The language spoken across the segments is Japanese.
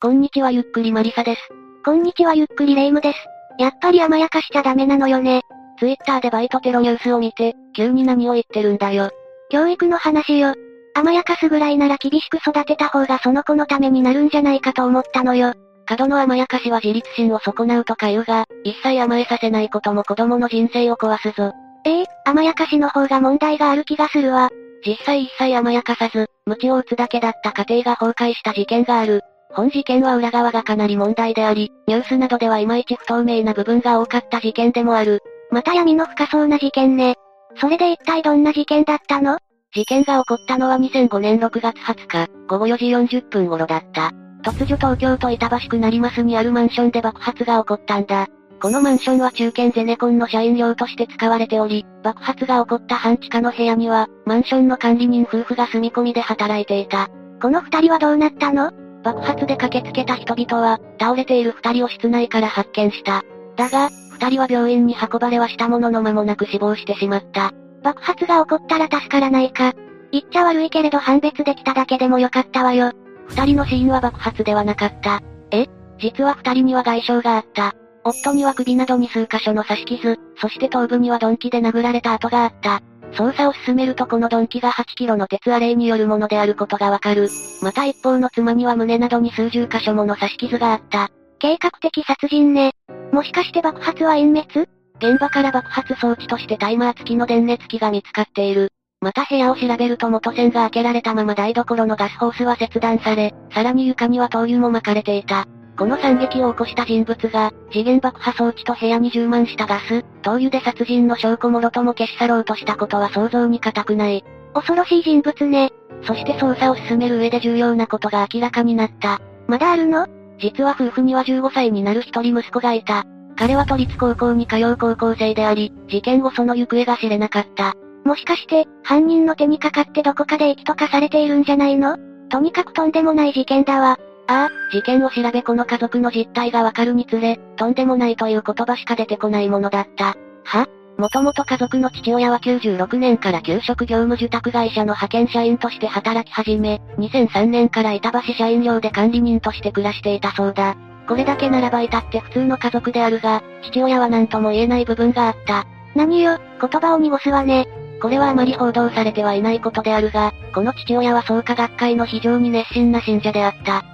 こんにちはゆっくりマリサです。こんにちはゆっくりレイムです。やっぱり甘やかしちゃダメなのよね。ツイッターでバイトテロニュースを見て、急に何を言ってるんだよ。教育の話よ。甘やかすぐらいなら厳しく育てた方がその子のためになるんじゃないかと思ったのよ。過度の甘やかしは自立心を損なうとか言うが、一切甘えさせないことも子供の人生を壊すぞ。ええー、甘やかしの方が問題がある気がするわ。実際一切甘やかさず、鞭を打つだけだった家庭が崩壊した事件がある。本事件は裏側がかなり問題であり、ニュースなどではいまいち不透明な部分が多かった事件でもある。また闇の深そうな事件ね。それで一体どんな事件だったの？事件が起こったのは2005年6月20日、午後4時40分頃だった。突如東京都板橋区成増にあるマンションで爆発が起こったんだ。このマンションは中堅ゼネコンの社員寮として使われており、爆発が起こった半地下の部屋には、マンションの管理人夫婦が住み込みで働いていた。この二人はどうなったの？爆発で駆けつけた人々は、倒れている二人を室内から発見した。だが、二人は病院に運ばれはしたものの間もなく死亡してしまった。爆発が起こったら助からないか。言っちゃ悪いけれど判別できただけでもよかったわよ。二人の死因は爆発ではなかった。え？実は二人には外傷があった。夫には首などに数箇所の刺し傷、そして頭部には鈍器で殴られた跡があった。捜査を進めるとこの鈍器が8キロの鉄アレイによるものであることがわかる。また一方の妻には胸などに数十箇所もの刺し傷があった。計画的殺人ね。もしかして爆発は隠滅？現場から爆発装置としてタイマー付きの電熱器が見つかっている。また部屋を調べると元栓が開けられたまま台所のガスホースは切断され、さらに床には灯油も巻かれていた。この惨劇を起こした人物が、次元爆破装置と部屋に充満したガス、灯油で殺人の証拠もろとも消し去ろうとしたことは想像に難くない。恐ろしい人物ね。そして捜査を進める上で重要なことが明らかになった。まだあるの？実は夫婦には15歳になる一人息子がいた。彼は都立高校に通う高校生であり、事件後その行方が知れなかった。もしかして、犯人の手にかかってどこかで息とかされているんじゃないの？とにかくとんでもない事件だわ。ああ、事件を調べこの家族の実態がわかるにつれ、とんでもないという言葉しか出てこないものだった。は？もともと家族の父親は96年から給食業務受託会社の派遣社員として働き始め、2003年から板橋社員寮で管理人として暮らしていたそうだ。これだけならば至って普通の家族であるが、父親は何とも言えない部分があった。何よ、言葉を濁すわね。これはあまり報道されてはいないことであるが、この父親は創価学会の非常に熱心な信者であった。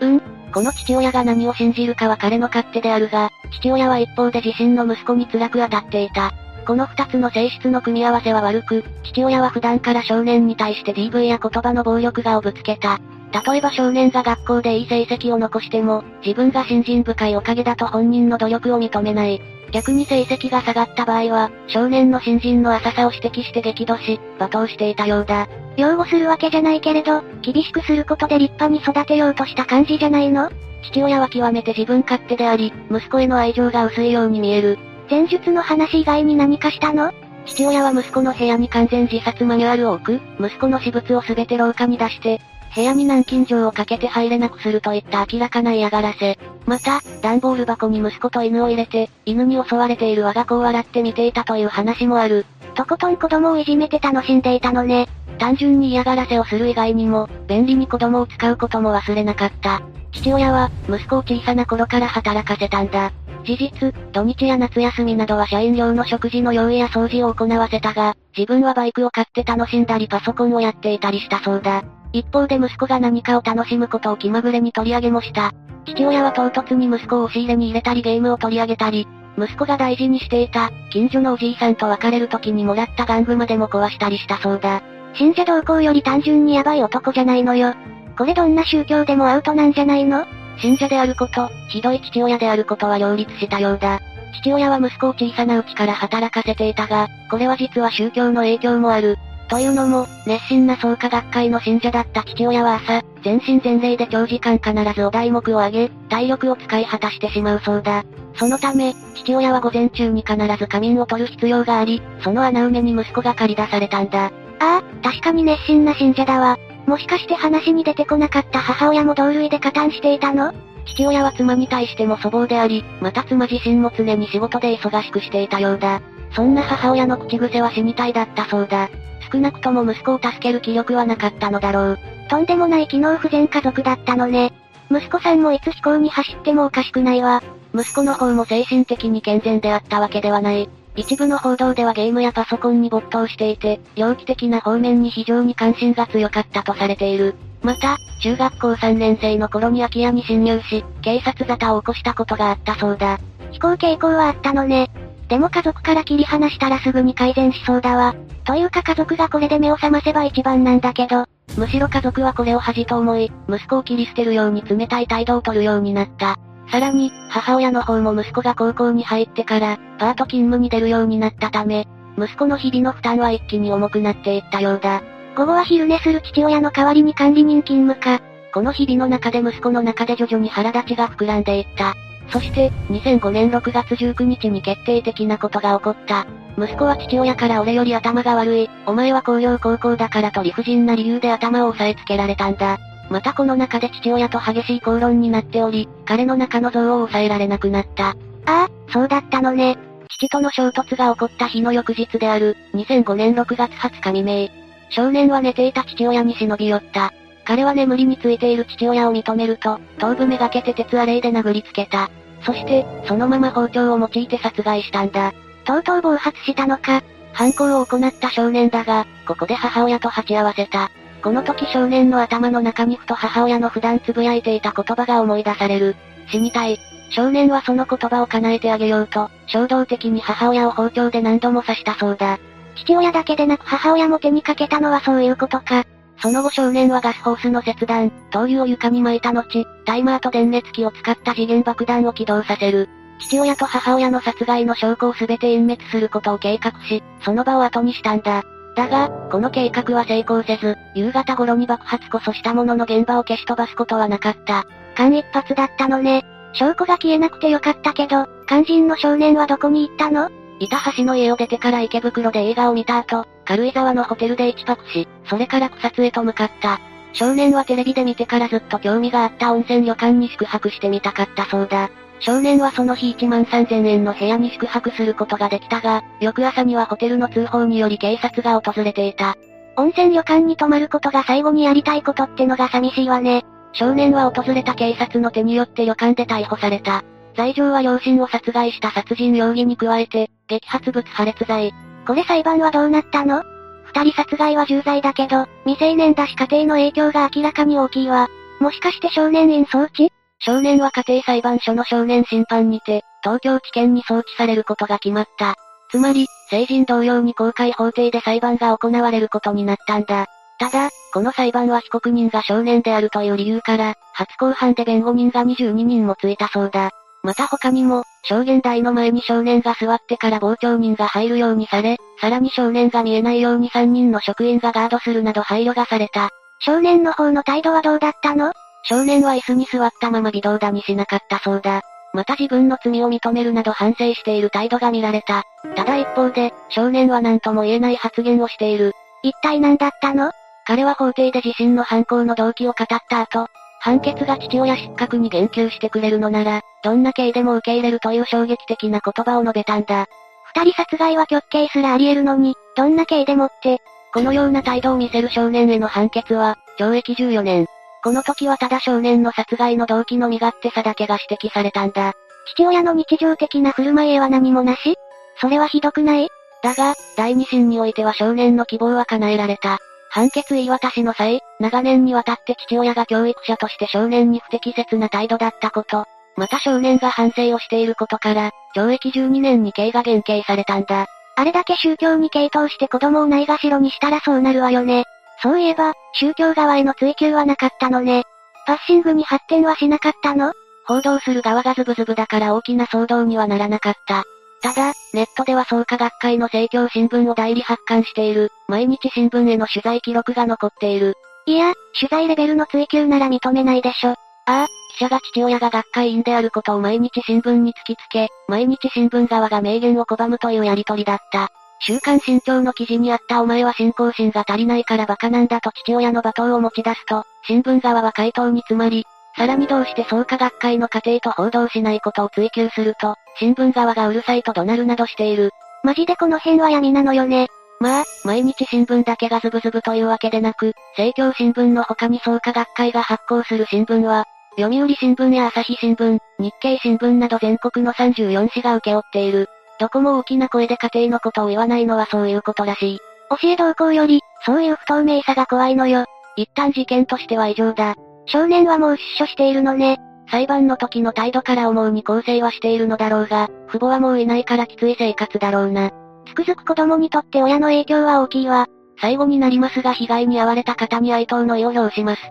うん、この父親が何を信じるかは彼の勝手であるが、父親は一方で自身の息子に辛く当たっていた。この二つの性質の組み合わせは悪く、父親は普段から少年に対して DV や言葉の暴力がをぶつけた。例えば少年が学校でいい成績を残しても、自分が信心深いおかげだと本人の努力を認めない。逆に成績が下がった場合は、少年の新人の浅さを指摘して激怒し、罵倒していたようだ。擁護するわけじゃないけれど、厳しくすることで立派に育てようとした感じじゃないの？父親は極めて自分勝手であり、息子への愛情が薄いように見える。前述の話以外に何かしたの？父親は息子の部屋に完全自殺マニュアルを置く、息子の私物をすべて廊下に出して、部屋に南京錠をかけて入れなくするといった明らかな嫌がらせ。また、段ボール箱に息子と犬を入れて、犬に襲われている我が子を笑って見ていたという話もある。とことん子供をいじめて楽しんでいたのね。単純に嫌がらせをする以外にも、便利に子供を使うことも忘れなかった。父親は、息子を小さな頃から働かせたんだ。事実、土日や夏休みなどは社員寮の食事の用意や掃除を行わせたが、自分はバイクを買って楽しんだりパソコンをやっていたりしたそうだ。一方で息子が何かを楽しむことを気まぐれに取り上げもした。父親は唐突に息子を押し入れに入れたりゲームを取り上げたり、息子が大事にしていた、近所のおじいさんと別れる時にもらった玩具までも壊したりしたそうだ。信者同行より単純にヤバい男じゃないのよ。これどんな宗教でもアウトなんじゃないの？信者であること、ひどい父親であることは両立したようだ。父親は息子を小さなうちから働かせていたが、これは実は宗教の影響もある。というのも、熱心な創価学会の信者だった父親は朝、全身全霊で長時間必ずお題目を上げ、体力を使い果たしてしまうそうだ。そのため、父親は午前中に必ず仮眠を取る必要があり、その穴埋めに息子が借り出されたんだ。ああ、確かに熱心な信者だわ。もしかして話に出てこなかった母親も同類で加担していたの？父親は妻に対しても粗暴であり、また妻自身も常に仕事で忙しくしていたようだ。そんな母親の口癖は死にたいだったそうだ。少なくとも息子を助ける気力はなかったのだろう。とんでもない機能不全家族だったのね。息子さんもいつ飛行に走ってもおかしくないわ。息子の方も精神的に健全であったわけではない。一部の報道ではゲームやパソコンに没頭していて、猟奇的な方面に非常に関心が強かったとされている。また、中学校3年生の頃に空き家に侵入し、警察沙汰を起こしたことがあったそうだ。飛行傾向はあったのね。でも家族から切り離したらすぐに改善しそうだわ。というか家族がこれで目を覚ませば一番なんだけど、むしろ家族はこれを恥と思い、息子を切り捨てるように冷たい態度を取るようになった。さらに、母親の方も息子が高校に入ってから、パート勤務に出るようになったため、息子の日々の負担は一気に重くなっていったようだ。午後は昼寝する父親の代わりに管理人勤務か。この日々の中で息子の中で徐々に腹立ちが膨らんでいった。そして、2005年6月19日に決定的なことが起こった。息子は父親から俺より頭が悪い、お前は工業高校だからと理不尽な理由で頭を押さえつけられたんだ。またこの中で父親と激しい口論になっており、彼の中の像を抑えられなくなった。ああ、そうだったのね。父との衝突が起こった日の翌日である、2005年6月20日未明。少年は寝ていた父親に忍び寄った。彼は眠りについている父親を認めると、頭部めがけて鉄アレイで殴りつけた。そして、そのまま包丁を用いて殺害したんだ。とうとう暴発したのか。犯行を行った少年だが、ここで母親と鉢合わせた。この時少年の頭の中にふと母親の普段呟いていた言葉が思い出される。死にたい。少年はその言葉を叶えてあげようと、衝動的に母親を包丁で何度も刺したそうだ。父親だけでなく母親も手にかけたのはそういうことか。その後少年はガスホースの切断、灯油を床に巻いた後、タイマーと電熱器を使った次元爆弾を起動させる。父親と母親の殺害の証拠を全て隠滅することを計画し、その場を後にしたんだ。だが、この計画は成功せず、夕方頃に爆発こそしたものの現場を消し飛ばすことはなかった。間一髪だったのね。証拠が消えなくてよかったけど、肝心の少年はどこに行ったの？板橋の家を出てから池袋で映画を見た後、軽井沢のホテルで一泊し、それから草津へと向かった。少年はテレビで見てからずっと興味があった温泉旅館に宿泊してみたかったそうだ。少年はその日1万3000円の部屋に宿泊することができたが、翌朝にはホテルの通報により警察が訪れていた。温泉旅館に泊まることが最後にやりたいことってのが寂しいわね。少年は訪れた警察の手によって旅館で逮捕された。罪状は両親を殺害した殺人容疑に加えて、激発物破裂罪。これ裁判はどうなったの？二人殺害は重罪だけど、未成年だし家庭の影響が明らかに大きいわ。もしかして少年院送致？少年は家庭裁判所の少年審判にて、東京地検に送致されることが決まった。つまり、成人同様に公開法廷で裁判が行われることになったんだ。ただ、この裁判は被告人が少年であるという理由から、初公判で弁護人が22人もついたそうだ。また他にも、証言台の前に少年が座ってから傍聴人が入るようにされ、さらに少年が見えないように3人の職員がガードするなど配慮がされた。少年の方の態度はどうだったの？少年は椅子に座ったまま微動だにしなかったそうだ。また自分の罪を認めるなど反省している態度が見られた。ただ一方で、少年は何とも言えない発言をしている。一体何だったの？彼は法廷で自身の犯行の動機を語った後、判決が父親失格に言及してくれるのなら、どんな刑でも受け入れるという衝撃的な言葉を述べたんだ。二人殺害は極刑すらあり得るのに、どんな刑でもって、このような態度を見せる少年への判決は、懲役14年、この時はただ少年の殺害の動機の身勝手さだけが指摘されたんだ。父親の日常的な振る舞いへは何もなし？それはひどくない？だが、第二審においては少年の希望は叶えられた。判決言い渡しの際、長年にわたって父親が教育者として少年に不適切な態度だったこと、また少年が反省をしていることから、懲役12年に刑が減刑されたんだ。あれだけ宗教に傾倒して子供をないがしろにしたらそうなるわよね。そういえば、宗教側への追及はなかったのね。パッシングに発展はしなかったの？報道する側がズブズブだから大きな騒動にはならなかった。ただ、ネットでは創価学会の政教新聞を代理発刊している、毎日新聞への取材記録が残っている。いや、取材レベルの追及なら認めないでしょ。ああ、記者が父親が学会員であることを毎日新聞に突きつけ、毎日新聞側が名言を拒むというやりとりだった。週刊新潮の記事にあったお前は信仰心が足りないから馬鹿なんだと父親の罵倒を持ち出すと、新聞側は回答に詰まり、さらにどうして創価学会の過程と報道しないことを追求すると、新聞側がうるさいと怒鳴るなどしている。マジでこの辺は闇なのよね。まあ、毎日新聞だけがズブズブというわけでなく、政教新聞の他に創価学会が発行する新聞は、読売新聞や朝日新聞、日経新聞など全国の34紙が請け負っている。どこも大きな声で家庭のことを言わないのはそういうことらしい。教え動向より、そういう不透明さが怖いのよ。一旦事件としては異常だ。少年はもう出所しているのね。裁判の時の態度から思うに構成はしているのだろうが、父母はもういないからきつい生活だろうな。つくづく子供にとって親の影響は大きいわ。最後になりますが被害に遭われた方に哀悼の意を表します。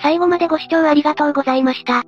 最後までご視聴ありがとうございました。